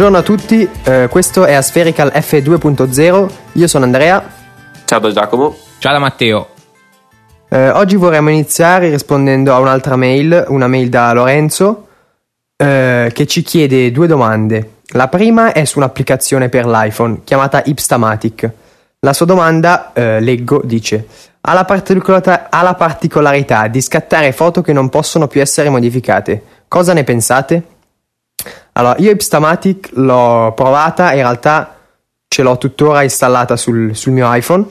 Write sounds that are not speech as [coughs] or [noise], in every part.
Buongiorno a tutti, eh, questo è Aspherical F2.0, io sono Andrea. Ciao da Giacomo. Ciao da Matteo. Eh, oggi vorremmo iniziare rispondendo a un'altra mail, una mail da Lorenzo, eh, che ci chiede due domande. La prima è su un'applicazione per l'iPhone chiamata Ipstamatic. La sua domanda, eh, leggo, dice: ha la, ha la particolarità di scattare foto che non possono più essere modificate. Cosa ne pensate? Allora, io Ipstamatic l'ho provata, in realtà ce l'ho tuttora installata sul, sul mio iPhone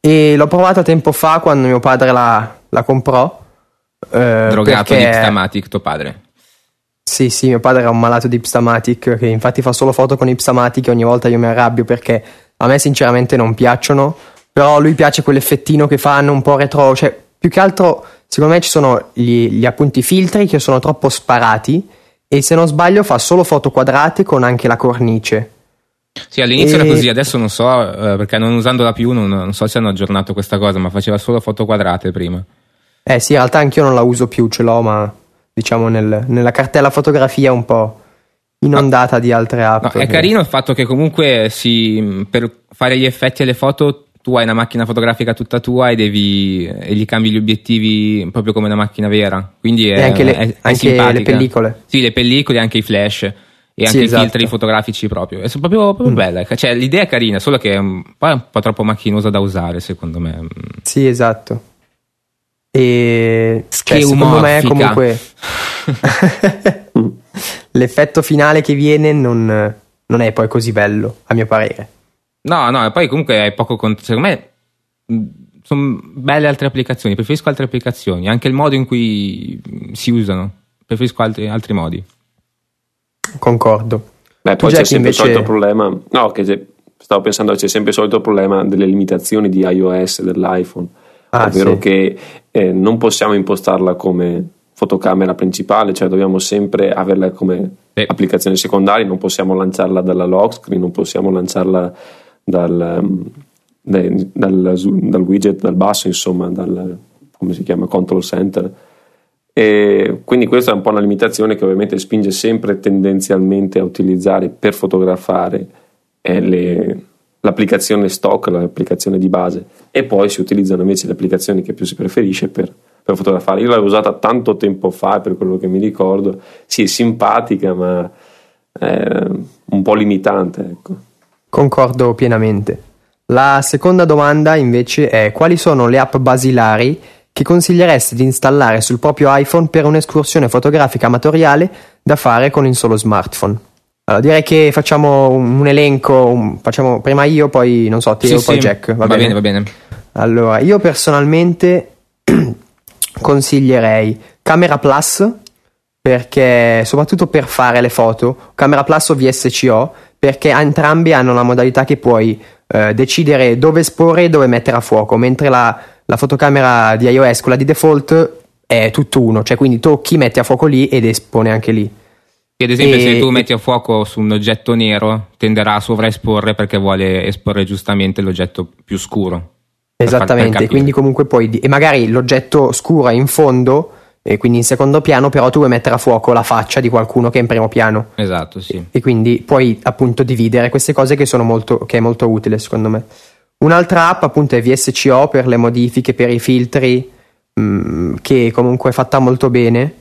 e l'ho provata tempo fa quando mio padre la, la comprò. Eh, Drogato perché... di Ipstamatic, tuo padre? Sì, sì, mio padre era un malato di Ipstamatic che infatti fa solo foto con Ipstamatic e ogni volta io mi arrabbio perché a me sinceramente non piacciono, però lui piace quell'effettino che fanno un po' retro, cioè più che altro secondo me ci sono gli, gli appunti filtri che sono troppo sparati e se non sbaglio fa solo foto quadrate con anche la cornice. Sì, all'inizio e... era così, adesso non so, eh, perché non usandola più non, non, so se hanno aggiornato questa cosa, ma faceva solo foto quadrate prima. Eh sì, in realtà anch'io non la uso più, ce l'ho, ma diciamo nel, nella cartella fotografia un po' inondata no, di altre app. No, è carino il fatto che comunque si, per fare gli effetti alle foto tu hai una macchina fotografica tutta tua e, devi, e gli cambi gli obiettivi proprio come una macchina vera. Quindi è, e anche le, è, è anche le pellicole. Sì, le pellicole, anche i flash e anche sì, esatto. i filtri fotografici proprio. È proprio, proprio mm. bella. Cioè, l'idea è carina, solo che è un, poi è un po' troppo macchinosa da usare, secondo me. Sì, esatto. E cioè, secondo me comunque [laughs] l'effetto finale che viene non, non è poi così bello, a mio parere. No, no, e poi comunque è poco. Cont- secondo me sono belle altre applicazioni. Preferisco altre applicazioni. Anche il modo in cui si usano. Preferisco altri, altri modi. Concordo. Beh, poi c'è sempre invece... il solito problema. No, che stavo pensando c'è sempre il solito problema delle limitazioni di iOS dell'iPhone. Ah, ovvero sì. che eh, non possiamo impostarla come fotocamera principale, cioè dobbiamo sempre averla come Beh. applicazione secondaria, non possiamo lanciarla dalla lock screen, non possiamo lanciarla dal, um, dal, dal, widget dal basso, insomma, dal come si chiama, control center. E quindi questa è un po' una limitazione che ovviamente spinge sempre tendenzialmente a utilizzare per fotografare eh, le, l'applicazione stock, l'applicazione di base, e poi si utilizzano invece le applicazioni che più si preferisce per, per fotografare. Io l'avevo usata tanto tempo fa, per quello che mi ricordo, sì, è simpatica, ma è un po' limitante. Ecco. Concordo pienamente. La seconda domanda invece è quali sono le app basilari che consiglieresti di installare sul proprio iPhone per un'escursione fotografica amatoriale da fare con il solo smartphone? Allora, direi che facciamo un, elenco, un, facciamo prima io, poi non so, Teo, sì, poi sì, Jack. Va, va bene? bene, va bene. Allora, io personalmente [clears throat] consiglierei Camera Plus perché soprattutto per fare le foto, Camera Plus o VSCO perché entrambi hanno la modalità che puoi eh, decidere dove esporre e dove mettere a fuoco, mentre la, la fotocamera di iOS, quella di default, è tutto uno, cioè quindi tocchi, metti a fuoco lì ed espone anche lì. Ad esempio, e... se tu metti a fuoco su un oggetto nero, tenderà a sovraesporre perché vuole esporre giustamente l'oggetto più scuro. Esattamente, quindi comunque poi, e magari l'oggetto scuro è in fondo, e quindi in secondo piano però tu vuoi mettere a fuoco la faccia di qualcuno che è in primo piano. Esatto, sì. E quindi puoi appunto dividere queste cose che, sono molto, che è molto utile secondo me. Un'altra app appunto è VSCO per le modifiche, per i filtri, mh, mm, che comunque è fatta molto bene.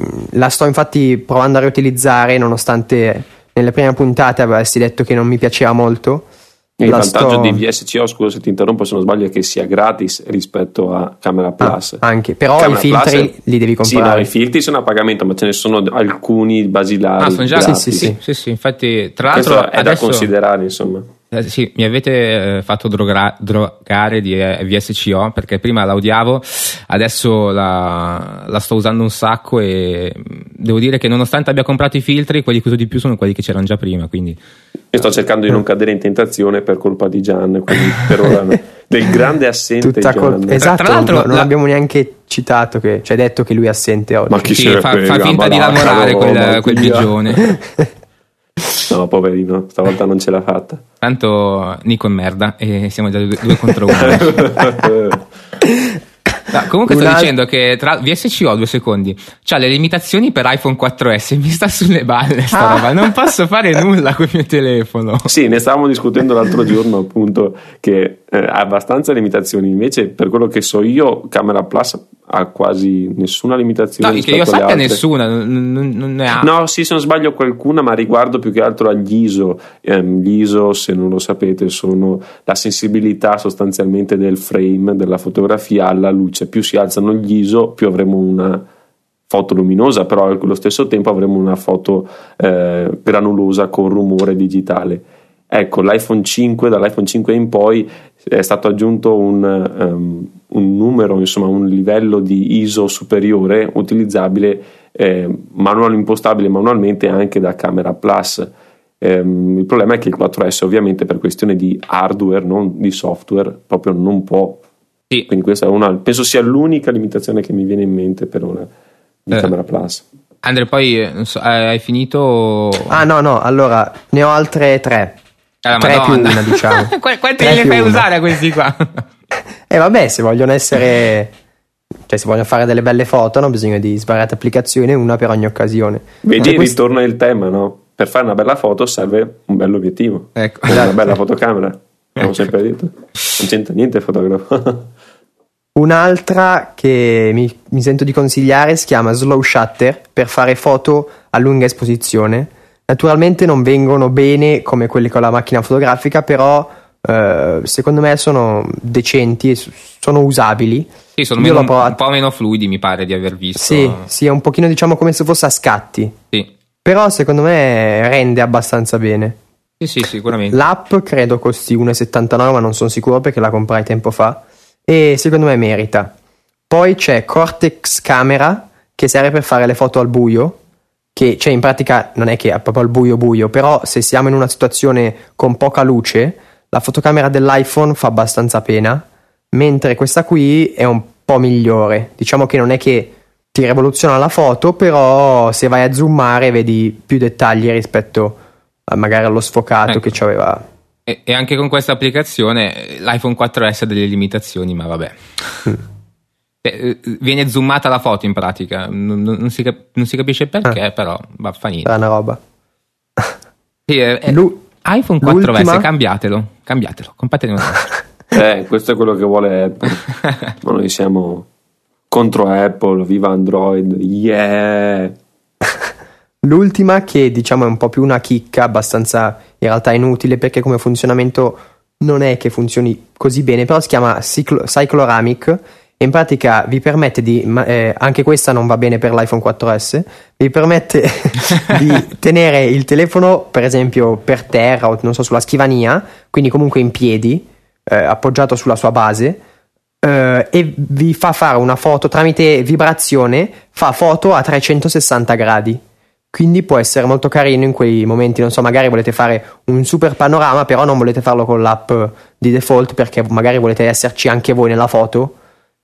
Mm, la sto infatti provando a riutilizzare nonostante nelle prime puntate avessi detto che non mi piaceva molto il vantaggio sto... di VSCO, scusa se ti interrompo se non sbaglio, è che sia gratis rispetto a Camera ah, Plus. Ah, anche, però Camera i filtri Plus, li devi comprare. Sì, no, i filtri sono a pagamento, ma ce ne sono alcuni basilari. Ah, sono già sì, sì, sì, sì, sì, infatti, tra l'altro. Questo è adesso... da considerare, insomma. Eh, sì, mi avete eh, fatto drogra- drogare di eh, VSCO perché prima la odiavo, adesso la, la, sto usando un sacco e mm, devo dire che nonostante abbia comprato i filtri, quelli che uso di più sono quelli che c'erano già prima. Quindi... Io sto cercando di non cadere in tentazione per colpa di Gian, quindi per ora no. del grande assente Tutta col- esatto, tra l'altro non la... abbiamo neanche citato che ci cioè detto che lui è assente oggi. Ma chi sì, fa, fa finta di lavorare quel, quel bigione. [laughs] No, poverino, stavolta non ce l'ha fatta. Tanto Nico è merda e siamo già due, due contro uno. [laughs] No, comunque sto dicendo che tra VSCO due secondi c'ha le limitazioni per iPhone 4S mi sta sulle balle sta ah. roba non posso fare nulla con il mio telefono sì ne stavamo discutendo l'altro giorno appunto che eh, abbastanza limitazioni. Invece per quello che so io Camera Plus ha quasi nessuna limitazione no che io sappia nessuna non, non, ne ha. No sì se non sbaglio qualcuna ma riguardo più che altro agli ISO eh, gli ISO se non lo sapete sono la sensibilità sostanzialmente del frame della fotografia alla luce. Più si alzano gli ISO più avremo una foto luminosa però allo stesso tempo avremo una foto eh, granulosa con rumore digitale. Ecco, l'iPhone 5, dall'iPhone 5 in poi è stato aggiunto un, um, un numero, insomma un livello di ISO superiore utilizzabile, eh, manual, impostabile manualmente anche da Camera Plus. Um, il problema è che il 4S ovviamente per questione di hardware, non di software, proprio non può. Sì. Quindi questa è una, penso sia l'unica limitazione che mi viene in mente per una di eh. Camera Plus. Andre, poi so, hai finito? Ah no, no, allora ne ho altre tre. Ah, tre più una, diciamo. [laughs] Quanti le fai usare a questi qua? E [laughs] eh, vabbè, se vogliono essere cioè se vogliono fare delle belle foto hanno bisogno di svariate applicazioni, una per ogni occasione. Vedi, cioè, ritorna il tema, no? Per fare una bella foto serve un bello obiettivo, ecco. una bella fotocamera, abbiamo ecco. sempre detto. Non c'entra niente il fotografo. [laughs] Un'altra che mi, mi, sento di consigliare si chiama Slow Shutter per fare foto a lunga esposizione Naturalmente non vengono bene come quelli con la macchina fotografica, però eh, secondo me sono decenti e sono usabili. Sì, sono meno, un po' meno fluidi, mi pare di aver visto. Sì, sì, è un pochino diciamo come se fosse a scatti. Sì. Però secondo me rende abbastanza bene. Sì, sì, sicuramente. L'app credo costi 1,79, ma non sono sicuro perché la comprai tempo fa. E secondo me merita. Poi c'è Cortex Camera che serve per fare le foto al buio che cioè in pratica non è che è proprio al buio buio, però se siamo in una situazione con poca luce, la fotocamera dell'iPhone fa abbastanza pena, mentre questa qui è un po' migliore. Diciamo che non è che ti rivoluziona la foto, però se vai a zoomare vedi più dettagli rispetto a magari allo sfocato ecco. che c'aveva. E, e anche con questa applicazione l'iPhone 4S ha delle limitazioni, ma vabbè. Eh, viene zoomata la foto in pratica, non, non, si, cap- non si, capisce perché, ah. però va fa niente. È una roba. [laughs] Sì, è, è Lu- iPhone 4S, cambiatelo, cambiatelo, compratene un [laughs] Eh, questo è quello che vuole Apple. Ma [laughs] noi siamo contro Apple, viva Android, yeah! L'ultima che diciamo è un po' più una chicca, abbastanza in realtà inutile perché come funzionamento non è che funzioni così bene, però si chiama Cyclo- Cycloramic in pratica vi permette di, eh, anche questa non va bene per l'iPhone 4S, vi permette [laughs] di [laughs] tenere il telefono per esempio per terra o non so sulla scrivania, quindi comunque in piedi, eh, appoggiato sulla sua base eh, e vi fa fare una foto tramite vibrazione, fa foto a 360 gradi. Quindi può essere molto carino in quei momenti, non so, magari volete fare un super panorama, però non volete farlo con l'app di default perché magari volete esserci anche voi nella foto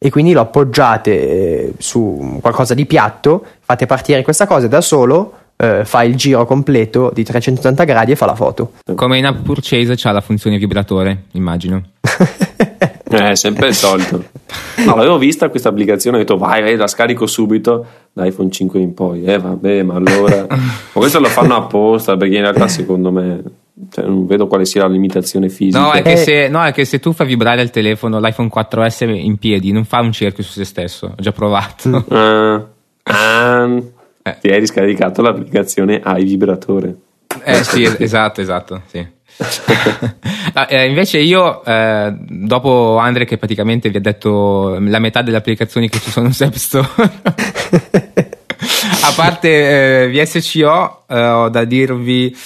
e quindi lo appoggiate eh, su qualcosa di piatto, fate partire questa cosa da solo, eh, fa il giro completo di 380 gradi e fa la foto. Come in app purchase c'ha la funzione vibratore, immagino. [laughs] eh, sempre il solito. No, l'avevo vista questa applicazione, ho detto vai, vai, la scarico subito da iPhone 5 in poi. Eh vabbè, ma allora... [laughs] ma questo lo fanno apposta perché in realtà secondo me cioè, non vedo quale sia la limitazione fisica. No è, se, no è, che se, tu fai vibrare il telefono, l'iPhone 4S in piedi, non fa un cerchio su se stesso. Ho già provato. Uh, uh, [laughs] eh. Ti hai riscaricato l'applicazione ai vibratore. Eh sì, esatto, esatto. Sì. [laughs] ah, eh, invece io, eh, dopo Andre che praticamente vi ha detto la metà delle applicazioni che ci sono su App Store, [laughs] a parte eh, VSCO, eh, ho da dirvi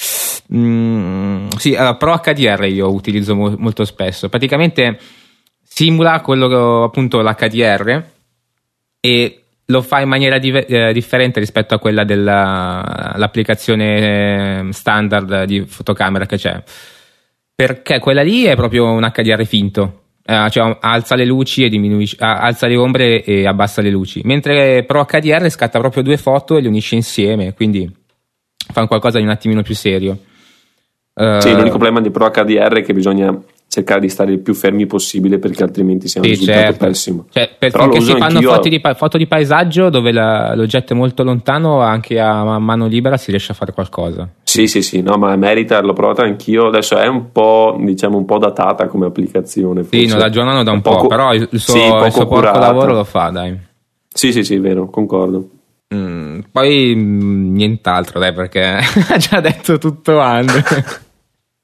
Mm, sì, uh, Pro HDR io utilizzo mo- molto spesso. Praticamente simula quello appunto l'HDR e lo fa in maniera di- eh, differente rispetto a quella dell'applicazione ehm, standard di fotocamera che c'è. Perché quella lì è proprio un HDR finto. Uh, cioè alza le luci e diminuisce, uh, alza le ombre e abbassa le luci. Mentre Pro HDR scatta proprio due foto e le unisce insieme, quindi fa qualcosa di un attimino più serio. Uh, sì, l'unico problema di Pro HDR è che bisogna cercare di stare il più fermi possibile perché altrimenti siamo sì, certo. pessimo. Cioè, perché si fanno foto di, foto di, paesaggio dove la, l'oggetto è molto lontano, anche a mano libera si riesce a fare qualcosa. Sì, sì, sì, no, ma merita, l'ho provata anch'io. Adesso è un po', diciamo, un po' datata come applicazione. Forse. Sì, non la aggiornano da un, un po', però il suo, sì, il suo porco lavoro lo fa, dai. Sì, sì, sì, vero, concordo. Mm, poi mm, nient'altro, dai, perché [laughs] ha già detto tutto Andre. [laughs]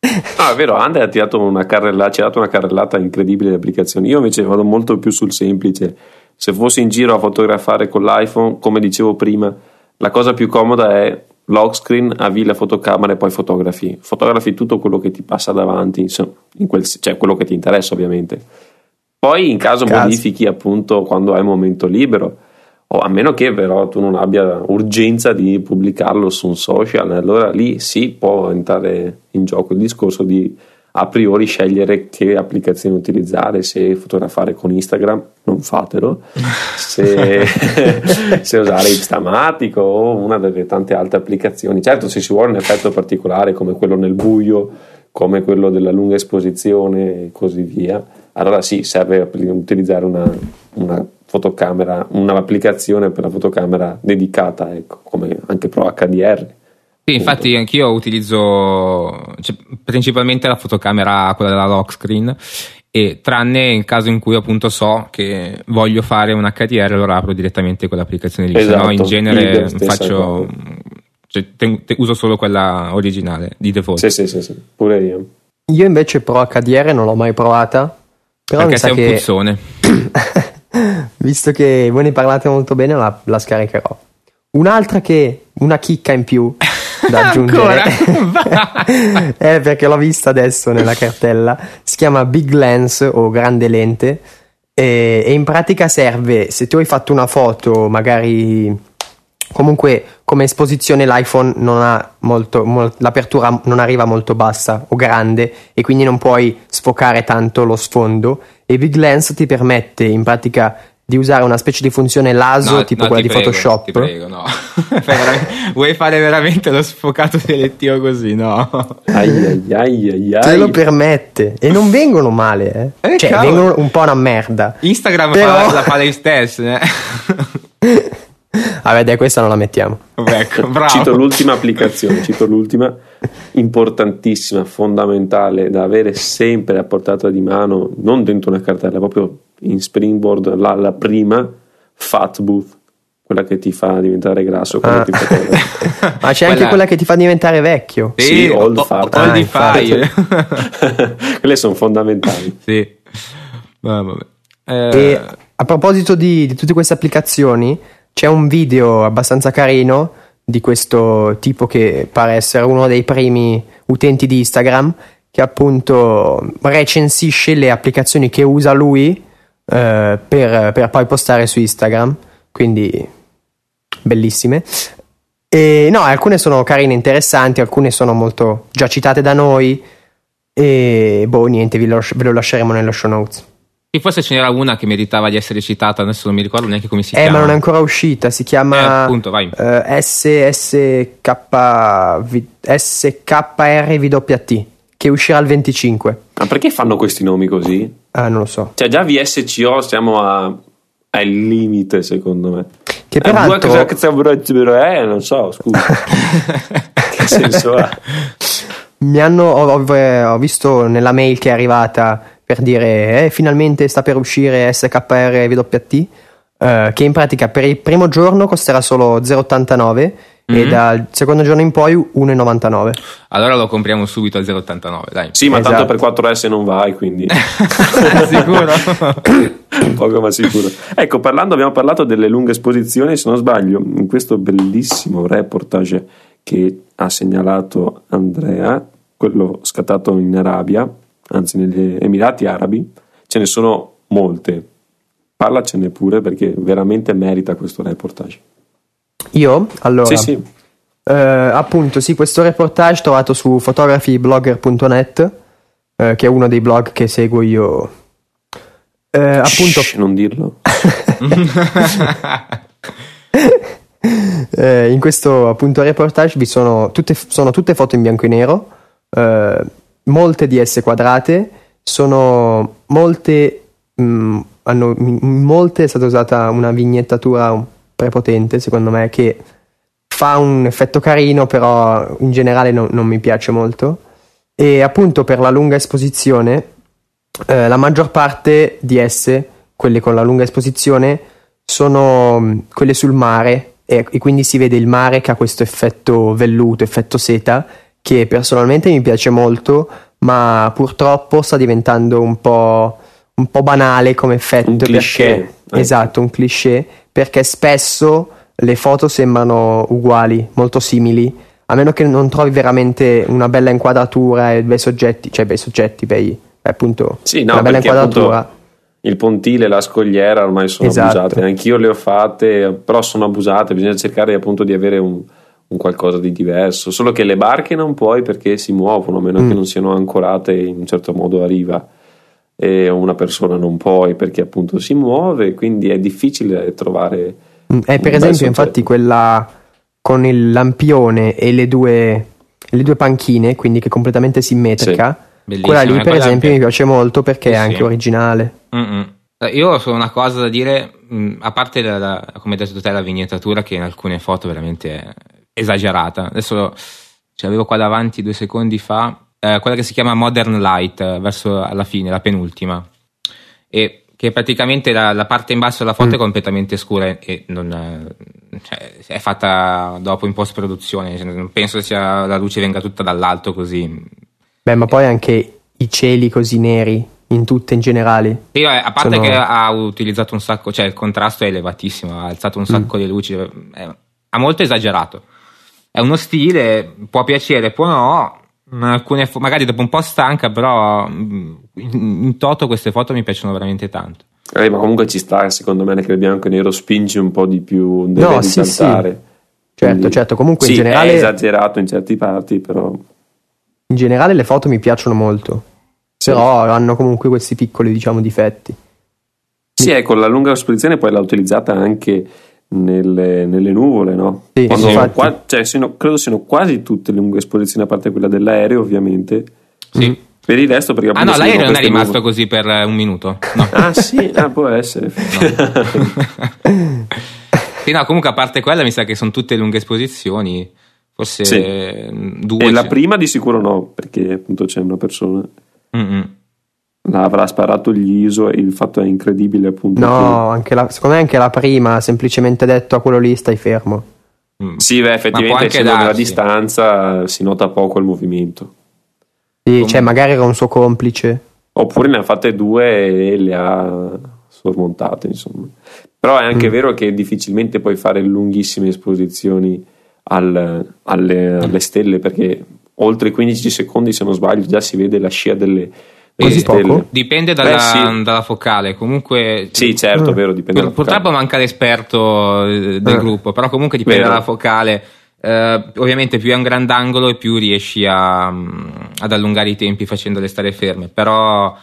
No, è vero, Ande ha tirato una carrellata, ci ha dato una carrellata incredibile di applicazioni. Io invece vado molto più sul semplice. Se fossi in giro a fotografare con l'iPhone, come dicevo prima, la cosa più comoda è lock screen, avvii la fotocamera e poi fotografi. Fotografi tutto quello che ti passa davanti, insomma, quel, cioè quello che ti interessa ovviamente. Poi in caso, caso modifichi appunto quando hai momento libero o a meno che però tu non abbia urgenza di pubblicarlo su un social, allora lì sì può entrare in gioco il discorso di a priori scegliere che applicazione utilizzare, se fotografare con Instagram, non fatelo, [laughs] se, [laughs] se usare Instamatic o una delle tante altre applicazioni. Certo, se si vuole un effetto particolare come quello nel buio, come quello della lunga esposizione e così via, allora sì, serve utilizzare una, una fotocamera, un'applicazione per la fotocamera dedicata, ecco, come anche Pro HDR. Sì, infatti anch'io utilizzo cioè, principalmente la fotocamera, quella della lock screen, e tranne in caso in cui appunto so che voglio fare un HDR, allora apro direttamente quell'applicazione lì, esatto, se no in genere faccio... Cioè, te, te, uso solo quella originale di default. Sì, sì, sì, sì, pure io. Io invece Pro HDR non l'ho mai provata. Però Perché sei un che... puzzone. [laughs] Visto che voi ne parlate molto bene, la, la scaricherò. Un'altra che, una chicca in più da [laughs] aggiungere, [laughs] è perché l'ho vista adesso nella [laughs] cartella, si chiama Big Lens o grande lente. E, e in pratica serve, se tu hai fatto una foto magari comunque come esposizione l'iPhone non ha molto, molto, l'apertura non arriva molto bassa o grande e quindi non puoi sfocare tanto lo sfondo e Big Lens ti permette in pratica di usare una specie di funzione laso no, tipo no, quella di prego, Photoshop. Ti prego, no. [laughs] Vuoi fare veramente lo sfocato selettivo così? No. Ai, ai, ai, Te lo permette e non vengono male, eh. eh cioè, cavolo. vengono un po' una merda. Instagram Però... fa, la fa lei stesso, eh. [laughs] [laughs] [laughs] Vabbè, dai, questa non la mettiamo. Ecco, [laughs] cito l'ultima applicazione, cito l'ultima, importantissima, fondamentale da avere sempre a portata di mano, non dentro una cartella, proprio in Springboard, la, la prima, Fat Booth, quella che ti fa diventare grasso. Ah. [laughs] Ma c'è quella... anche quella che ti fa diventare vecchio. Sì, sì Old o- Fat. Old ah, Quelle sono fondamentali. Sì. Ah, eh... E a proposito di, di tutte queste applicazioni, c'è un video abbastanza carino di questo tipo che pare essere uno dei primi utenti di Instagram che appunto recensisce le applicazioni che usa lui eh, per, per, poi postare su Instagram. Quindi bellissime. E no alcune sono carine interessanti alcune sono molto già citate da noi. E boh niente ve lo, ve lo lasceremo nello show notes e forse ce n'era una che meritava di essere citata, adesso non mi ricordo neanche come si eh, chiama. Eh, ma non è ancora uscita, si chiama eh, appunto, vai. Uh, SSK, SKRVWT, che uscirà il 25. Ma perché fanno questi nomi così? Ah, non lo so. Cioè, già VSCO siamo a, al limite, secondo me. Che eh, peraltro... Eh, non so, scusa. [laughs] che senso ha? Mi hanno, ho, ho visto nella mail che è arrivata per dire eh, finalmente sta per uscire SKR WT, eh, che in pratica per il primo giorno costerà solo 0,89 mm-hmm. e dal secondo giorno in poi 1,99. Allora lo compriamo subito a 0,89, dai. Sì, ma esatto. tanto per 4S non vai, quindi... [laughs] sicuro? [coughs] Poco ma sicuro. Ecco, parlando, abbiamo parlato delle lunghe esposizioni, se non sbaglio, in questo bellissimo reportage che ha segnalato Andrea, quello scattato in Arabia, anzi negli Emirati Arabi, ce ne sono molte. Parlacene pure perché veramente merita questo reportage. Io? Allora, sì, sì. Eh, appunto, sì, questo reportage trovato su photographyblogger.net, eh, che è uno dei blog che seguo io. Eh, appunto, Shh, non dirlo. [laughs] eh, in questo appunto reportage vi sono tutte, sono tutte foto in bianco e nero. Eh, molte di esse quadrate sono molte, mh, mm, hanno, in molte è stata usata una vignettatura prepotente, secondo me, che fa un effetto carino, però in generale no, non mi piace molto. E appunto per la lunga esposizione, eh, la maggior parte di esse, quelle con la lunga esposizione, sono mm, quelle sul mare e, e quindi si vede il mare che ha questo effetto velluto, effetto seta, che personalmente mi piace molto, ma purtroppo sta diventando un po', un po banale come effetto. Un cliché. Perché, eh. Esatto, un cliché, perché spesso le foto sembrano uguali, molto simili, a meno che non trovi veramente una bella inquadratura e bei soggetti, cioè bei soggetti, bei, appunto, sì, no, una bella inquadratura. Il pontile, la scogliera ormai sono esatto. abusate, anch'io le ho fatte, però sono abusate, bisogna cercare appunto di avere un, un qualcosa di diverso, solo che le barche non puoi perché si muovono, a meno mm. che non siano ancorate in un certo modo a riva e una persona non puoi perché appunto si muove, quindi è difficile trovare... Mm. Eh, per esempio, infatti quella con il lampione e le due, le due panchine, quindi che è completamente simmetrica, sì. quella lì per esempio anche... mi piace molto perché sì, è anche sì. originale. Mm-mm. Io ho una cosa da dire, mm, a parte la, la, come hai detto te la vignettatura che in alcune foto veramente esagerata. Adesso ce l'avevo qua davanti due secondi fa, eh, quella che si chiama Modern Light, eh, verso alla fine, la penultima. E che praticamente la, la parte in basso della foto mm. è completamente scura e non, eh, cioè, è fatta dopo in post produzione. Cioè, non penso che sia, la luce venga tutta dall'alto così. Beh, ma poi anche i cieli così neri in tutte in generale. Sì, a parte sono... che ha utilizzato un sacco, cioè il contrasto è elevatissimo, ha alzato un sacco mm. di luci, ha molto esagerato è uno stile, può piacere, può no. Alcune, magari dopo un po' stanca, però mm, in, in toto queste foto mi piacciono veramente tanto. Eh, ma comunque ci sta, secondo me, che il bianco e nero spinge un po' di più, deve no. Sì, sì. Certo, Quindi, certo, comunque sì, in generale... è esagerato in certi parti, però... In generale le foto mi piacciono molto, sì. però hanno comunque questi piccoli, diciamo, difetti. Sì, ecco, la lunga esposizione poi l'ha utilizzata anche nelle, nelle nuvole, no? Sì, sì, qua, cioè, siano, credo siano quasi tutte le lunghe esposizioni, a parte quella dell'aereo, ovviamente. Sì. Mm. Per il resto, perché Ah, no, l'aereo non è rimasto nuvole. così per un minuto. No. [laughs] ah, sì, ah, può essere. [laughs] No. [laughs] sì, no, comunque, a parte quella, mi sa che sono tutte lunghe esposizioni. Forse sì. due. E la prima di sicuro no, perché appunto c'è una persona. Mm-hmm avrà sparato gli ISO e il fatto è incredibile appunto no che... anche la, secondo me anche la prima ha semplicemente detto a quello lì stai fermo. Mm. sì beh effettivamente essendo nella distanza si nota poco il movimento. Sì Come... cioè magari era un suo complice. Oppure ne ha fatte due e le ha sormontate insomma. Però è anche mm. vero che difficilmente puoi fare lunghissime esposizioni al, alle, alle stelle perché oltre i 15 secondi se non sbaglio già si vede la scia delle Così poco? Dipende dalla, Beh, sì. dalla, focale. Comunque, sì, certo, mm. vero. Dipende pur, purtroppo manca l'esperto eh, del mm. gruppo, però comunque dipende vero. dalla focale. Eh, ovviamente, più è un grandangolo e più riesci a, mm, ad allungare i tempi facendole stare ferme. Però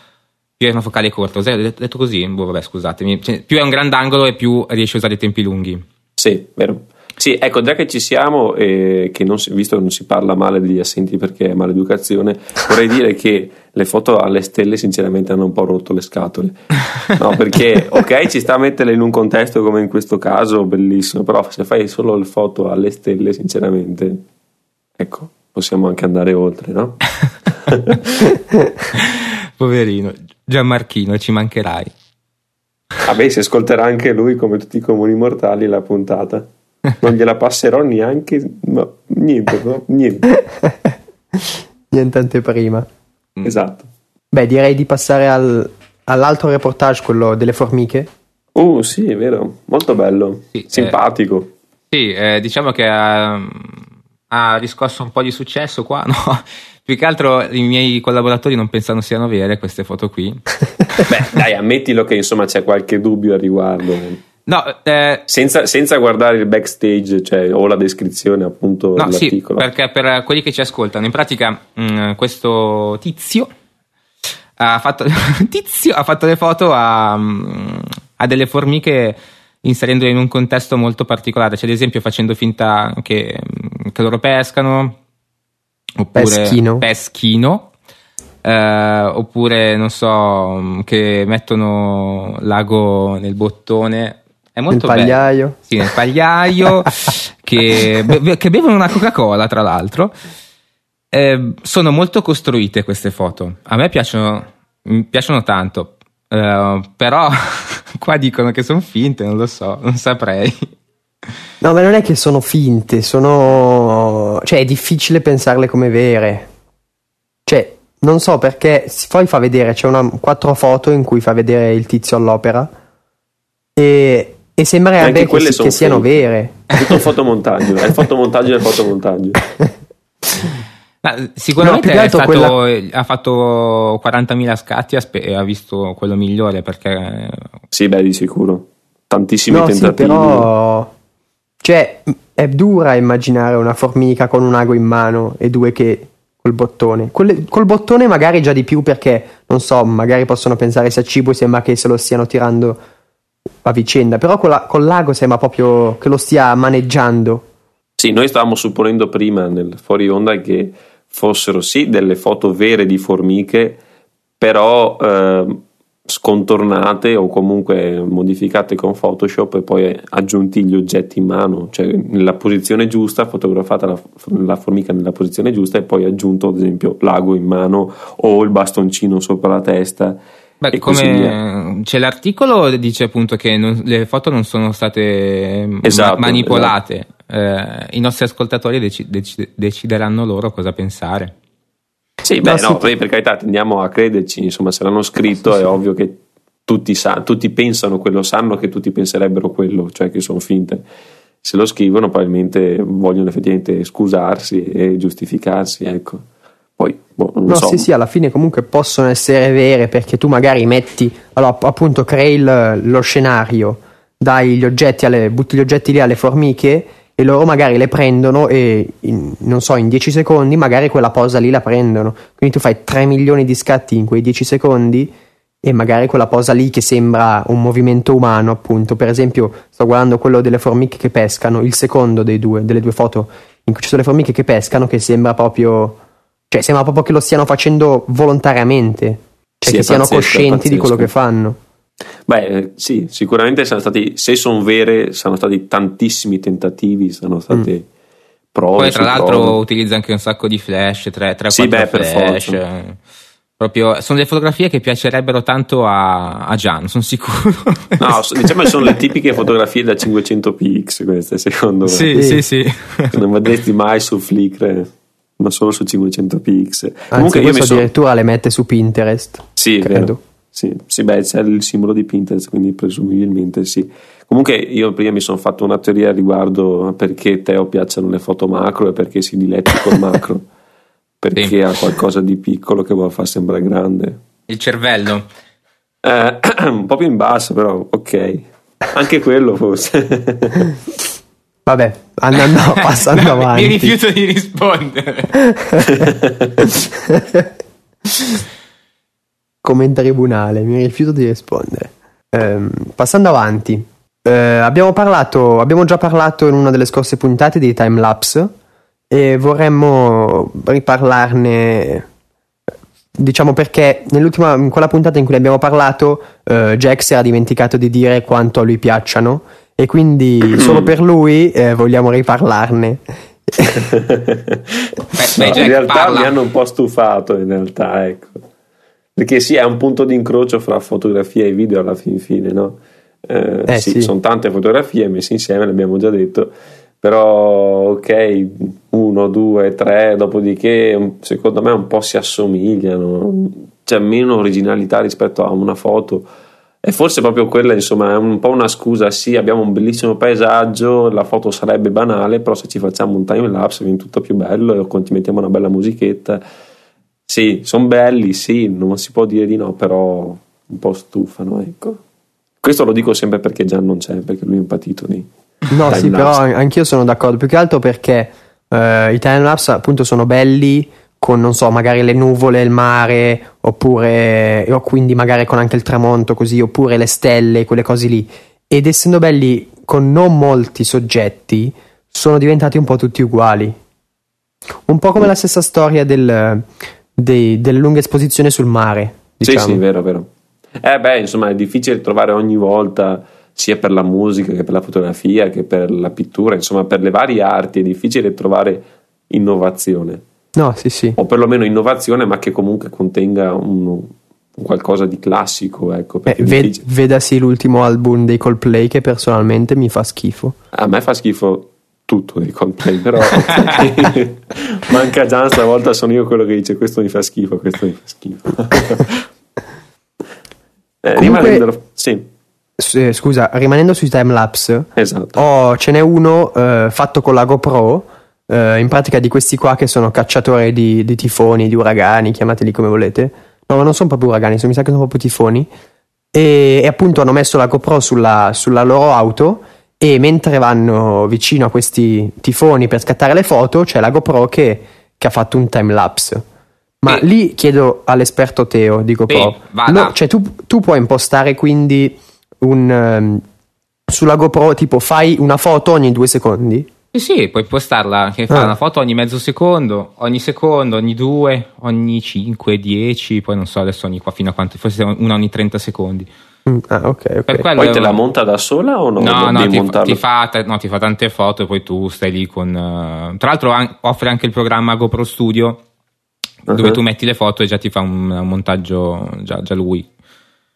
più è una focale corta. Ho detto così? Boh, vabbè, scusatemi. Cioè, più è un grandangolo e più riesci a usare i tempi lunghi. Sì, vero. Sì, ecco, già che ci siamo, e che si, visto che non si parla male degli assenti perché è maleducazione, [laughs] vorrei dire che le foto alle stelle sinceramente hanno un po' rotto le scatole. [laughs] No, perché ok, ci sta a metterle in un contesto come in questo caso, bellissimo, però se fai solo le foto alle stelle, sinceramente, ecco, possiamo anche andare oltre, no? [laughs] Poverino, Gianmarchino, ci mancherai. Vabbè, si ascolterà anche lui, come tutti i comuni mortali, la puntata non gliela passerò neanche, ma niente, no? niente. [laughs] niente anteprima. Mm. Esatto. Beh, direi di passare al, all'altro reportage, quello delle formiche. Oh, sì, è vero, molto bello, sì, simpatico. Eh, sì, eh, diciamo che ha, ha, riscosso un po' di successo qua, [laughs] no? Più che altro i miei collaboratori non pensano siano vere queste foto qui. [laughs] Beh, dai, ammettilo che insomma c'è qualche dubbio al riguardo. No, eh, senza, senza, guardare il backstage cioè, o la descrizione appunto no, dell'articolo. Sì, perché per quelli che ci ascoltano, in pratica mh, mm, questo tizio ha fatto, [laughs] tizio ha fatto le foto a, mm, a, delle formiche inserendole in un contesto molto particolare, cioè ad esempio facendo finta che, mm, che loro pescano, oppure peschino, peschino eh, oppure non so, che mettono l'ago nel bottone. È molto nel pagliaio. Bello. Sì, nel pagliaio, [laughs] che, be- che, bevono una Coca-Cola, tra l'altro. Eh, sono molto costruite queste foto. A me piacciono, mi piacciono tanto, eh, però [laughs] qua dicono che sono finte, non lo so, non saprei. No, ma non è che sono finte, sono... cioè è difficile pensarle come vere. Cioè, non so perché poi fa vedere, c'è una, quattro foto in cui fa vedere il tizio all'opera e, e sembrerebbe che, che, che siano vere. È tutto fotomontaggio, è il [laughs] fotomontaggio del fotomontaggio. [laughs] Ma sicuramente no, stato, quella... ha fatto 40.000 scatti e ha visto quello migliore perché... Sì, beh, di sicuro. Tantissimi no, tentativi. Sì, però... Cioè, è dura immaginare una formica con un ago in mano e due che col bottone. Col, col bottone magari già di più perché, non so, magari possono pensare sia cibo e sembra che se lo stiano tirando a vicenda, però con, la, con l'ago sembra proprio che lo stia maneggiando. Sì, noi stavamo supponendo prima nel fuori onda che fossero sì delle foto vere di formiche, però eh, scontornate o comunque modificate con Photoshop e poi aggiunti gli oggetti in mano, cioè nella posizione giusta, fotografata la, la, formica nella posizione giusta e poi aggiunto ad esempio l'ago in mano o il bastoncino sopra la testa. Beh, come c'è l'articolo dice appunto che non, le foto non sono state esatto, ma- manipolate. Esatto. Eh, I nostri ascoltatori dec- dec- decideranno loro cosa pensare. Sì, beh, no, poi per carità tendiamo a crederci, insomma, se l'hanno scritto è ovvio che tutti, sa- tutti pensano quello, sanno che tutti penserebbero quello, cioè che sono finte. Se lo scrivono probabilmente vogliono effettivamente scusarsi e giustificarsi, ecco. Poi, boh, non no, so. sì, sì, alla fine comunque possono essere vere perché tu magari metti, allora appunto crei il, lo scenario, dai gli oggetti alle, butti gli oggetti lì alle formiche e loro magari le prendono e in, non so, in 10 secondi magari quella posa lì la prendono. Quindi tu fai 3 milioni di scatti in quei 10 secondi e magari quella posa lì che sembra un movimento umano, appunto. Per esempio, sto guardando quello delle formiche che pescano, il secondo dei due, delle due foto in cui ci sono le formiche che pescano che sembra proprio cioè sembra proprio che lo stiano facendo volontariamente, cioè sì, che siano pazzesco, coscienti di quello che fanno. Beh, eh, sì, sicuramente sono stati, se sono vere, sono stati tantissimi tentativi, sono state mm. prove. Poi, tra l'altro, prove. utilizza anche un sacco di flash, 3 4 sì, beh, flash. Proprio, sono delle fotografie che piacerebbero tanto a, a Gian, sono sicuro. [laughs] No, diciamo che sono le tipiche fotografie da 500 px queste, secondo me. Sì, sì, sì. Non vedresti mai su Flickr ma solo su 500 px. Anzi, Comunque io mi so... addirittura le mette su Pinterest. Sì, credo. Sì, sì, beh, c'è il simbolo di Pinterest, quindi presumibilmente sì. Comunque io prima mi sono fatto una teoria riguardo a perché Teo piacciono le foto macro e perché si diletti col [laughs] macro. perché sì. ha qualcosa di piccolo che vuole far sembrare grande. Il cervello. Eh, [clears throat] un po' più in basso, però ok. Anche quello forse. [laughs] Vabbè, andando, [laughs] passando no, avanti. Mi rifiuto di rispondere. [laughs] Come in tribunale, mi rifiuto di rispondere. Eh, passando avanti, eh, abbiamo, parlato, abbiamo già parlato in una delle scorse puntate di timelapse e vorremmo riparlarne diciamo perché nell'ultima in quella puntata in cui ne abbiamo parlato eh, Jack si era dimenticato di dire quanto a lui piacciono e quindi [clears throat] solo per lui eh, vogliamo riparlarne. [laughs] beh, no, in realtà parla. mi hanno un po' stufato in realtà, ecco. Perché sì, è un punto di incrocio fra fotografia e video alla fin fine, no? Eh, eh, sì, sì. sono tante fotografie messe insieme, l'abbiamo già detto, però ok, uno, due, tre, dopodiché secondo me un po' si assomigliano, c'è meno originalità rispetto a una foto e forse proprio quella, insomma, è un po' una scusa. Sì, abbiamo un bellissimo paesaggio, la foto sarebbe banale, però se ci facciamo un time lapse viene tutto più bello e ci mettiamo una bella musichetta. Sì, sono belli, sì, non si può dire di no, però un po' stufano, ecco. Questo lo dico sempre perché Gian non c'è, perché lui è impatito di No, sì, però anch'io sono d'accordo, più che altro perché eh, i time lapse appunto sono belli con, non so, magari le nuvole, il mare, oppure, o quindi magari con anche il tramonto così, oppure le stelle, quelle cose lì. Ed essendo belli con non molti soggetti, sono diventati un po' tutti uguali. Un po' come la stessa storia del, dei, delle lunghe esposizioni sul mare. Diciamo. Sì, sì, vero, vero. Eh beh, insomma, è difficile trovare ogni volta, sia per la musica che per la fotografia che per la pittura, insomma, per le varie arti, è difficile trovare innovazione. No, sì, sì. O perlomeno innovazione, ma che comunque contenga un, qualcosa di classico. Ecco, eh, ved- vedasi l'ultimo album dei Coldplay che personalmente mi fa schifo. A me fa schifo tutto dei Coldplay, però [laughs] manca già stavolta sono io quello che dice questo mi fa schifo, questo mi fa schifo. [laughs] eh, Comunque, rimanendo, sì. Eh, scusa, rimanendo sui timelapse, esatto. oh, ce n'è uno eh, fatto con la GoPro, eh, in pratica di questi qua che sono cacciatori di, di tifoni, di uragani, chiamateli come volete. No, ma non sono proprio uragani, mi sa che sono proprio tifoni. E, e appunto hanno messo la GoPro sulla, sulla loro auto e mentre vanno vicino a questi tifoni per scattare le foto c'è la GoPro che, che ha fatto un time lapse. Ma e... lì chiedo all'esperto Teo di GoPro, e, no, cioè tu, tu, puoi impostare quindi un, um, sulla GoPro tipo fai una foto ogni due secondi? Sì, sì, puoi postarla che fa ah. una foto ogni mezzo secondo, ogni secondo, ogni due, ogni cinque, dieci, poi non so adesso ogni qua fino a quanto, forse una ogni 30 secondi. Mm, ah, ok, ok. Poi te la monta da sola o no? No, no ti, ti, fa, no, ti fa tante foto e poi tu stai lì con... Uh... Tra l'altro an- offre anche il programma GoPro Studio uh-huh. dove tu metti le foto e già ti fa un, un montaggio già, già, lui.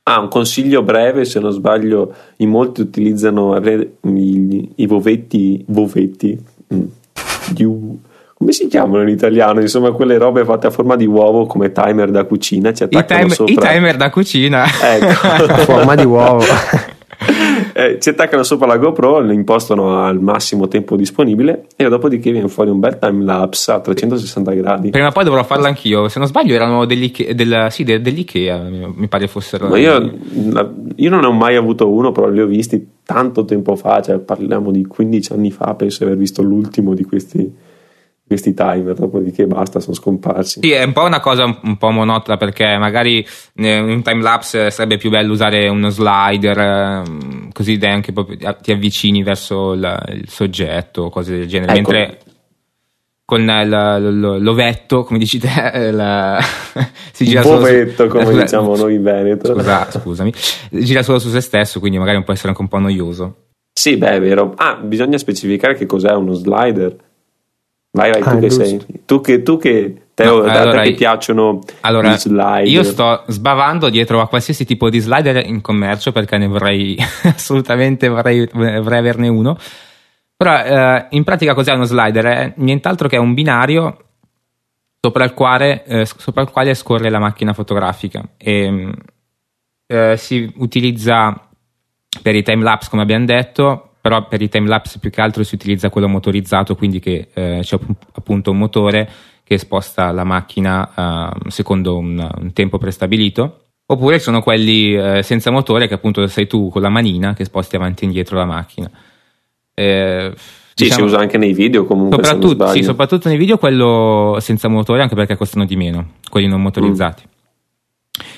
Ah, un consiglio breve, se non sbaglio, in molti utilizzano i, i vovetti, vovetti mm, di, come si chiamano in italiano? Insomma, quelle robe fatte a forma di uovo come timer da cucina. Ci I, time, I timer da cucina. Ecco. [laughs] a forma di uovo. [laughs] Eh, ci attaccano sopra la GoPro, lo impostano al massimo tempo disponibile e dopodiché viene fuori un bel time lapse a 360 gradi. Prima o poi dovrò farlo anch'io. Se non sbaglio, erano degli, del, sì, dell'IKEA. Mi pare fossero. Ma io, io, non ne ho mai avuto uno, però li ho visti tanto tempo fa. Cioè parliamo di 15 anni fa. Penso di aver visto l'ultimo di questi questi timer, dopodiché basta, sono scomparsi. Sì, è un po' una cosa un, po' monotona perché magari in un time lapse sarebbe più bello usare uno slider, ehm, così anche ti avvicini verso il, il soggetto, cose del genere. Ecco. Mentre con il, l'ovetto, come dici te, la, [laughs] si gira solo su, come scusa, [laughs] diciamo noi in Veneto. Scusa, scusami, gira solo su se stesso, quindi magari può essere anche un po' noioso. Sì, beh, è vero. Ah, bisogna specificare che cos'è uno slider. Vai, vai, ah, tu che sei. Tu che, tu che Teo, no, allora, ti piacciono allora, gli slider. Io sto sbavando dietro a qualsiasi tipo di slider in commercio perché ne vorrei [laughs] assolutamente vorrei, vorrei averne uno. Però eh, in pratica cos'è uno slider? È nient'altro che un binario sopra il quale, eh, sopra il quale scorre la macchina fotografica e eh, si utilizza per i time lapse come abbiamo detto però per i time lapse più che altro si utilizza quello motorizzato, quindi che eh, c'è appunto un motore che sposta la macchina uh, secondo un, un, tempo prestabilito. Oppure sono quelli eh, senza motore che appunto sei tu con la manina che sposti avanti e indietro la macchina. Eh, sì, diciamo, si usa anche nei video comunque. Soprattutto, sì, soprattutto nei video quello senza motore, anche perché costano di meno, quelli non motorizzati. Mm.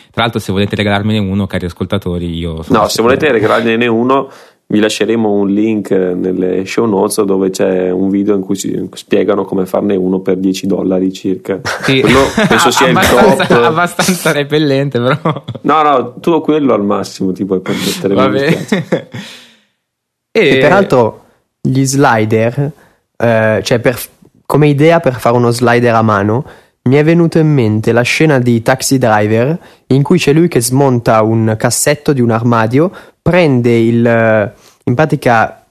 Tra l'altro, se volete regalarmene uno, cari ascoltatori, io. No, se volete regalarmene uno, vi lasceremo un link nelle show notes dove c'è un video in cui si spiegano come farne uno per 10 dollari circa. Sì. Quello [laughs] penso sia il top. abbastanza repellente, però. No, no, tu quello al massimo ti puoi permettere. Vabbè. [laughs] e... e peraltro gli slider, eh, cioè per, come idea per fare uno slider a mano, mi è venuto in mente la scena di Taxi Driver in cui c'è lui che smonta un cassetto di un armadio, prende il in pratica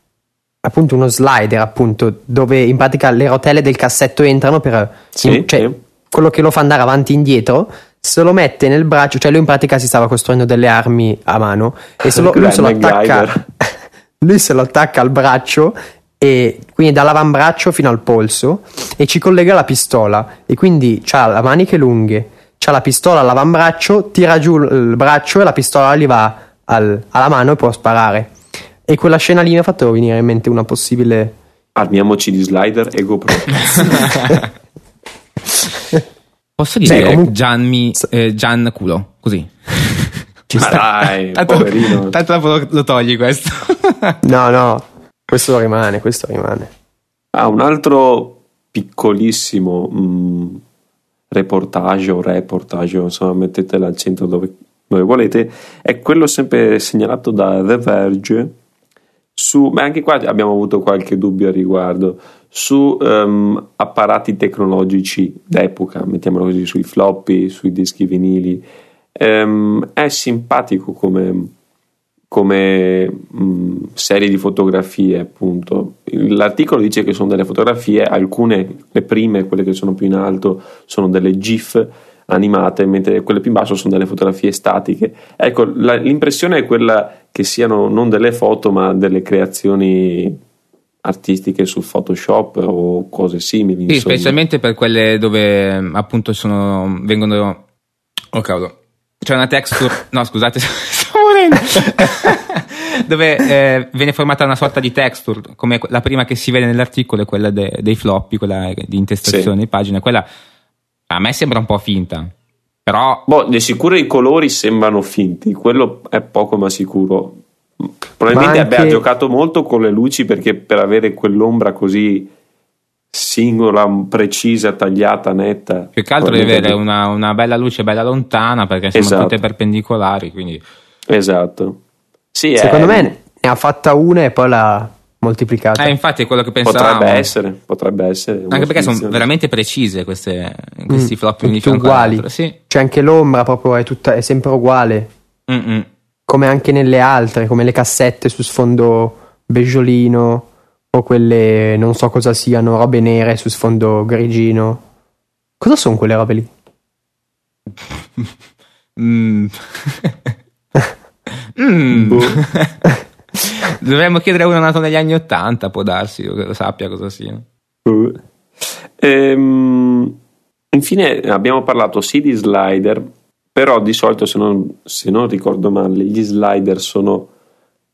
appunto uno slider appunto dove in pratica le rotelle del cassetto entrano per sì, in, cioè sì. quello che lo fa andare avanti e indietro se lo mette nel braccio cioè lui in pratica si stava costruendo delle armi a mano e se lo, lui, se lo attacca, [laughs] lui se lo attacca al braccio e quindi dall'avambraccio fino al polso e ci collega la pistola e quindi ha le maniche lunghe c'ha la pistola all'avambraccio tira giù il braccio e la pistola gli va al, alla mano e può sparare e quella scena lì mi ha fatto venire in mente una possibile. Armiamoci di slider e GoPro. [laughs] Posso dire Beh, comunque... Gian, eh, Gian culo, così. Ci Ma dai, [laughs] tanto, poverino. Tanto dopo lo, lo togli questo. no, no, questo rimane, questo rimane. Ah, un altro piccolissimo mh, mm, reportage o reportage, insomma mettete l'accento dove, dove volete, è quello sempre segnalato da The Verge su, ma anche qua abbiamo avuto qualche dubbio al riguardo, su um, apparati tecnologici d'epoca, mettiamolo così, sui floppy, sui dischi vinili. Um, è simpatico come, come um, serie di fotografie, appunto. L'articolo dice che sono delle fotografie, alcune, le prime, quelle che sono più in alto, sono delle GIF animate, mentre quelle più in basso sono delle fotografie statiche. Ecco, la, l'impressione è quella che siano non delle foto, ma delle creazioni artistiche su Photoshop o cose simili. Sì, insomma. specialmente per quelle dove appunto sono, vengono. Oh cavolo, c'è una texture. no, scusate, morendo. [laughs] dove eh, viene formata una sorta di texture, come la prima che si vede nell'articolo è quella de, dei floppy, quella di intestazione sì. di pagina. Quella a me sembra un po' finta. Però... Boh, di sicuro i colori sembrano finti, quello è poco ma sicuro. Probabilmente anche... abbia giocato molto con le luci perché per avere quell'ombra così singola, precisa, tagliata, netta. Più che altro deve avere una, una, bella luce bella lontana perché sono esatto. tutte perpendicolari. Quindi... Esatto. Sì, Secondo è... me ne ha fatta una e poi l'ha moltiplicata. Eh, infatti è quello che pensavo. Potrebbe essere, potrebbe essere. Anche perché sono veramente precise queste, questi mm, flop tutti uguali. Sì. C'è anche l'ombra, proprio è, tutta, è sempre uguale. Mm-mm. Come anche nelle altre, come le cassette su sfondo beggiolino o quelle non so cosa siano, robe nere su sfondo grigino. Cosa sono quelle robe lì? [laughs] mm. [laughs] mm. Boh. [laughs] Dovremmo chiedere a uno nato negli anni Ottanta, può darsi, che lo sappia cosa sia. Uh. Ehm, infine abbiamo parlato sì di slider, però di solito se non, se non ricordo male gli slider sono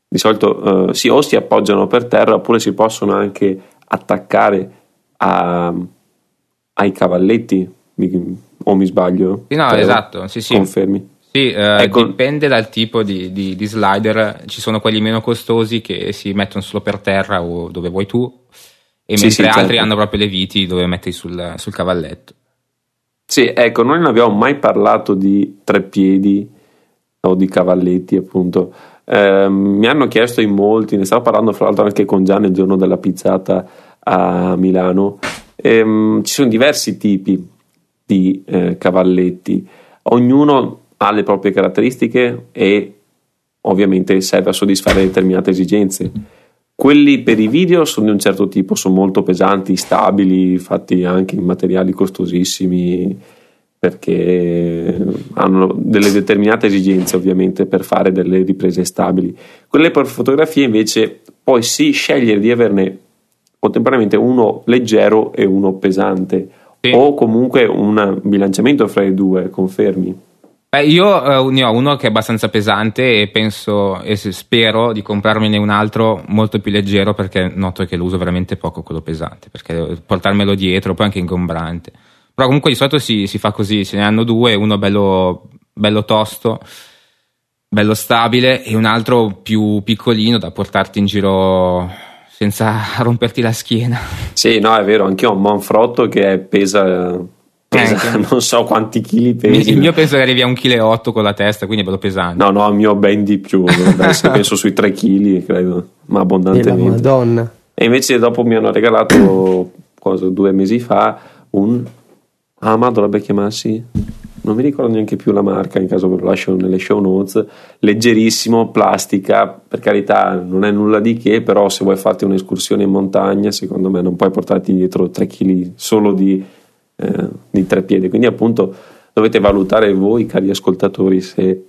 di solito uh, sì, o si appoggiano per terra oppure si possono anche attaccare a, ai cavalletti o mi sbaglio? Sì, no, esatto, sì, sì. Confermi. Sì, eh, ecco. dipende dal tipo di, di, di, slider. Ci sono quelli meno costosi che si mettono solo per terra o dove vuoi tu, e sì, mentre sì, altri certo. hanno proprio le viti dove metti sul, sul, cavalletto. Sì, ecco, noi non abbiamo mai parlato di tre piedi o di cavalletti, appunto. Eh, mi hanno chiesto in molti, ne stavo parlando fra l'altro anche con Gian il giorno della pizzata a Milano. Eh, ci sono diversi tipi di eh, cavalletti, ognuno ha le proprie caratteristiche e ovviamente serve a soddisfare determinate esigenze. Quelli per i video sono di un certo tipo, sono molto pesanti, stabili, fatti anche in materiali costosissimi perché hanno delle determinate esigenze ovviamente per fare delle riprese stabili. Quelle per fotografie invece puoi sì scegliere di averne contemporaneamente uno leggero e uno pesante sì. o comunque un bilanciamento fra i due, confermi? Beh, io eh, ne ho uno che è abbastanza pesante e penso e spero di comprarmene un altro molto più leggero perché noto che lo uso veramente poco quello pesante, perché portarmelo dietro poi anche ingombrante. Però comunque di solito si, si fa così, se ne hanno due, uno bello, bello tosto, bello stabile e un altro più piccolino da portarti in giro senza [laughs] romperti la schiena. Sì, no, è vero, anch'io ho un Manfrotto che pesa Pesa, [laughs] non so quanti chili pesi. Il mio penso che arrivi a 1,8 kg con la testa, quindi è bello pesante. No, no, il mio ben di più. [laughs] penso sui 3 kg, credo, ma abbondantemente. Madonna. E invece dopo mi hanno regalato, cosa, due mesi fa, un... Ah, ma dovrebbe chiamarsi... Non mi ricordo neanche più la marca, in caso ve lo lascio nelle show notes. Leggerissimo, plastica, per carità non è nulla di che, però se vuoi farti un'escursione in montagna, secondo me non puoi portarti dietro 3 kg solo di eh, di tre piedi. Quindi, appunto, dovete valutare voi, cari ascoltatori, se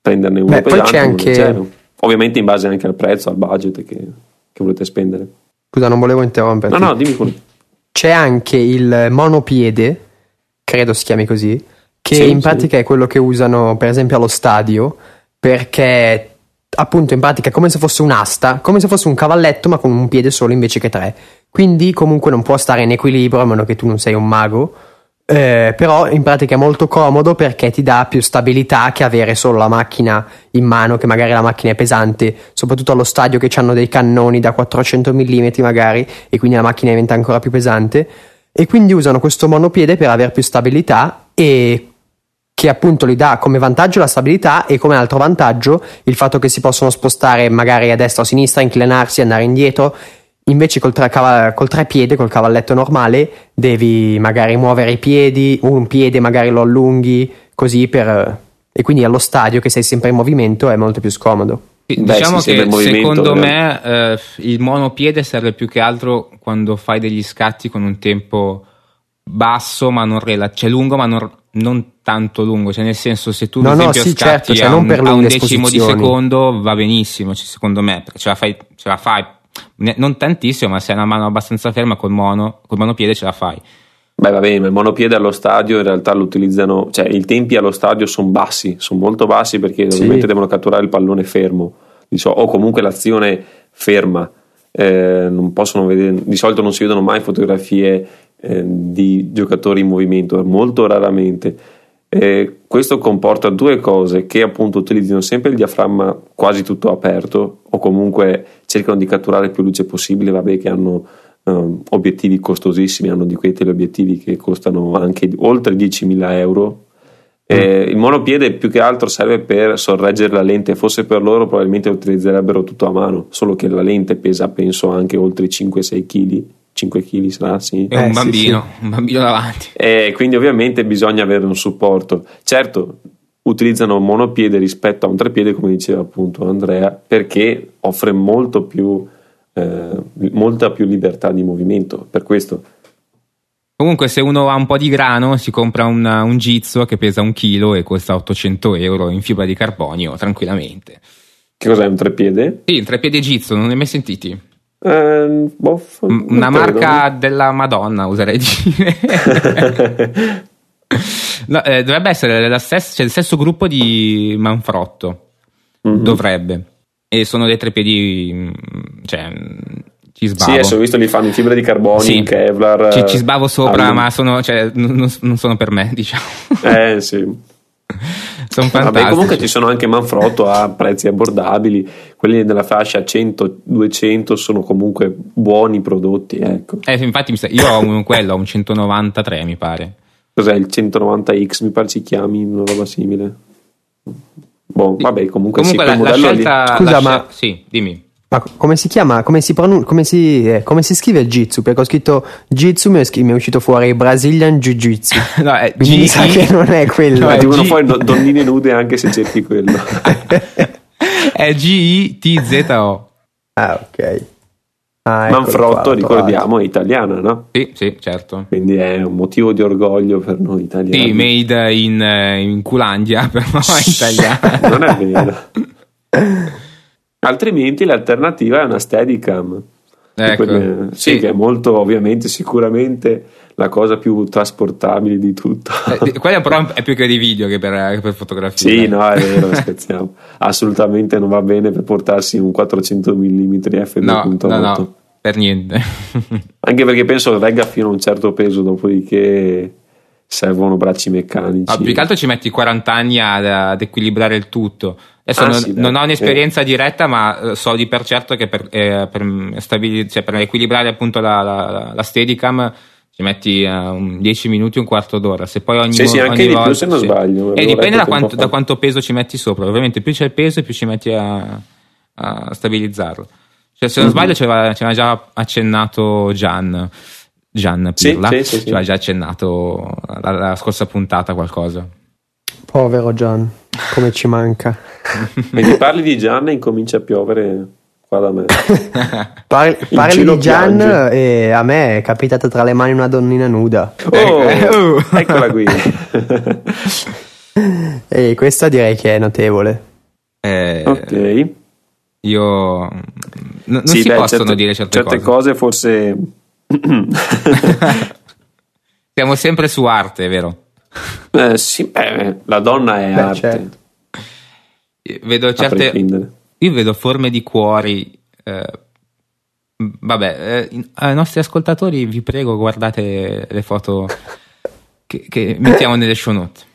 prenderne uno Beh, pesante o anche... leggero. Ovviamente in base anche al prezzo, al budget che, che volete spendere. Scusa, non volevo interromperti. No, no, dimmi pure. C'è anche il monopiede, credo si chiami così, che sì, in pratica sì. è quello che usano per esempio allo stadio, perché appunto in pratica è come se fosse un'asta, come se fosse un cavalletto ma con un piede solo invece che tre. Quindi comunque non può stare in equilibrio a meno che tu non sei un mago. Eh, però in pratica è molto comodo perché ti dà più stabilità che avere solo la macchina in mano, che magari la macchina è pesante, soprattutto allo stadio che hanno dei cannoni da 400 mm magari e quindi la macchina diventa ancora più pesante. e quindi usano questo monopiede per avere più stabilità e che appunto gli dà come vantaggio la stabilità e come altro vantaggio il fatto che si possono spostare magari a destra o a sinistra, inclinarsi, andare indietro. Invece col, tra, col trepiede, col cavalletto normale, devi magari muovere i piedi, un piede magari lo allunghi, così per... e quindi allo stadio che sei sempre in movimento è molto più scomodo. Diciamo Beh, che secondo me eh, il monopiede serve più che altro quando fai degli scatti con un tempo basso ma non rela- cioè lungo ma non, non, tanto lungo, cioè nel senso se tu no, no, sì, scatti certo, cioè a, un, a, un, decimo di secondo va benissimo, cioè, secondo me, perché ce la fai, ce la fai non tantissimo, ma se hai una mano abbastanza ferma col mono, col monopiede ce la fai. Beh, va bene, ma il monopiede allo stadio in realtà lo utilizzano, cioè i tempi allo stadio sono bassi, sono molto bassi perché sì. ovviamente devono catturare il pallone fermo, o comunque l'azione ferma. Eh, non possono vedere, di solito non si vedono mai fotografie eh, di giocatori in movimento, molto raramente. Eh, questo comporta due cose, che appunto utilizzano sempre il diaframma quasi tutto aperto o comunque cercano di catturare più luce possibile, vabbè che hanno um, obiettivi costosissimi, hanno di quei teleobiettivi che costano anche oltre 10.000 euro. Eh, il monopiede più che altro serve per sorreggere la lente, fosse per loro probabilmente lo utilizzerebbero tutto a mano, solo che la lente pesa penso anche oltre 5-6 kg 5 kg sarà, sì. È un eh, bambino, sì, sì. un bambino davanti. E quindi ovviamente bisogna avere un supporto. Certo, utilizzano un monopiede rispetto a un trepiede, come diceva appunto Andrea, perché offre molto più, eh, molta più libertà di movimento. Per questo. Comunque, se uno ha un po' di grano, si compra una, un Gizzo che pesa un chilo e costa 800 euro in fibra di carbonio tranquillamente. Che cos'è un trepiede? Sì, un trepiede Gizzo, non ne hai mai sentiti? Eh, boh, una marca della Madonna, userei dire. [laughs] no, eh, dovrebbe essere stessa, cioè il stesso gruppo di Manfrotto. Mm-hmm. Dovrebbe. E sono dei trepiedi. Mm, cioè, ci sbavo. Sì, adesso ho visto li fanno in fibra di carbonio, sì. in Kevlar. Ci, ci sbavo sopra, allora. ma sono, cioè, non, non sono per me, [laughs] diciamo. Eh, sì. sono fantastici. Vabbè, comunque ci sono anche Manfrotto a prezzi abbordabili, quelli della fascia 100-200 sono comunque buoni prodotti. Ecco. Eh, infatti io ho un, quello, ho un 193 mi pare. Cos'è il 190X? Mi pare si chiami una roba simile. Boh, vabbè, comunque, comunque sì, la, la scelta, Scusa, la ma... Sì, dimmi. Ma come si chiama? Come si, pronun- come si, eh, come si scrive il Jitsu? Perché ho scritto Jitsu mi è, mi è uscito fuori Brazilian Jiu-Jitsu. [laughs] no, è Quindi G- mi sa che non è [laughs] quello. No, dicono G- poi no, donnine nude anche se cerchi quello. [laughs] è G-I-T-Z-O. Ah, ok. Ah, Manfrotto, ricordiamo, è italiana, no? Sì, sì, certo. Quindi è un motivo di orgoglio per noi italiani. Sì, made in, eh, in Culandia, [laughs] però è italiana. [laughs] non è vero. Altrimenti l'alternativa è una Steadicam. Ecco, quelle, sì, sì, che è molto ovviamente sicuramente la cosa più trasportabile di tutto. Eh, quella però è più che di video che per, che per fotografia. Sì, no, è vero, [laughs] scherziamo. Assolutamente non va bene per portarsi un 400 mm f2.8. No, no, no, per niente. [laughs] Anche perché penso che regga fino a un certo peso, dopodiché servono bracci meccanici. No, più che altro ci metti 40 anni ad, ad equilibrare il tutto. Adesso ah, non, sì, non, ho un'esperienza eh. diretta, ma eh, so di per certo che per, eh, per, stabiliz- cioè per equilibrare appunto la, la, la Steadicam ci metti uh, 10 minuti, un quarto d'ora. Se poi ogni, sì, sì, anche ogni di volta, più se non sì. sbaglio. E dipende da quanto, da quanto, peso ci metti sopra. Ovviamente più c'è il peso, più ci metti a, a stabilizzarlo. Cioè, se non mm-hmm. sbaglio, ci aveva già accennato Gian. Gian Pirla, sì, sì, sì, ci aveva già accennato la, la scorsa puntata qualcosa. Povero Gian, come ci manca. [laughs] Quindi parli di Gian e incomincia a piovere qua da me. parli, parli di Gian piange. e a me è capitata tra le mani una donnina nuda. Oh, oh. [laughs] eccola qui. [laughs] e questa direi che è notevole. Eh, ok. Io n- non sì, si beh, possono certe, dire certe, certe cose. cose forse [laughs] siamo sempre su arte, vero? Eh, sì, beh, la donna è beh, arte. Certo. Vedo certe. Io vedo forme di cuori. Eh, vabbè, eh, ai nostri ascoltatori vi prego, guardate le foto che, che mettiamo nelle show notes.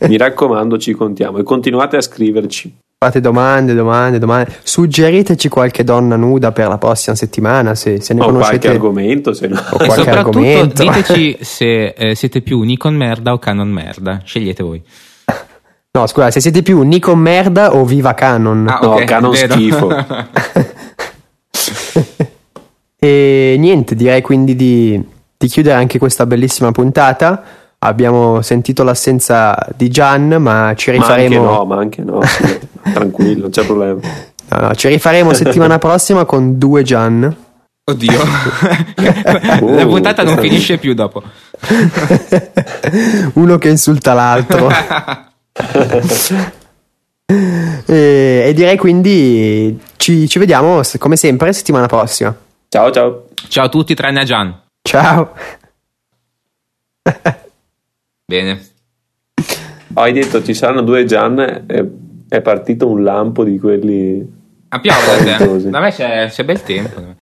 Mi raccomando, ci contiamo e continuate a scriverci. Fate domande, domande, domande. Suggeriteci qualche donna nuda per la prossima settimana se, se ne o conoscete. qualche argomento, se no. O qualche soprattutto argomento. diteci se eh, siete più Nikon merda o Canon merda. Scegliete voi. No, scusa, se siete più Nikon merda o Viva Canon. Ah, No, ok, Canon vero. schifo. [laughs] E niente, direi quindi di, di chiudere anche questa bellissima puntata. Abbiamo sentito l'assenza di Gian, ma ci Ma anche rifaremo. no, ma anche no. sì, [laughs] Tranquillo, non c'è problema. No, no, ci rifaremo settimana prossima con due Gian. Oddio. [laughs] Uh, La puntata non finisce più dopo. Uno che insulta l'altro. E, e direi quindi ci, ci vediamo come sempre settimana prossima. Ciao, ciao. Ciao a tutti tranne a Gian. Ciao. [laughs] Bene. Oh, hai detto ci saranno due Gian e è partito un lampo di quelli A piove da te. Spaventosi. Da me c'è, c'è bel tempo.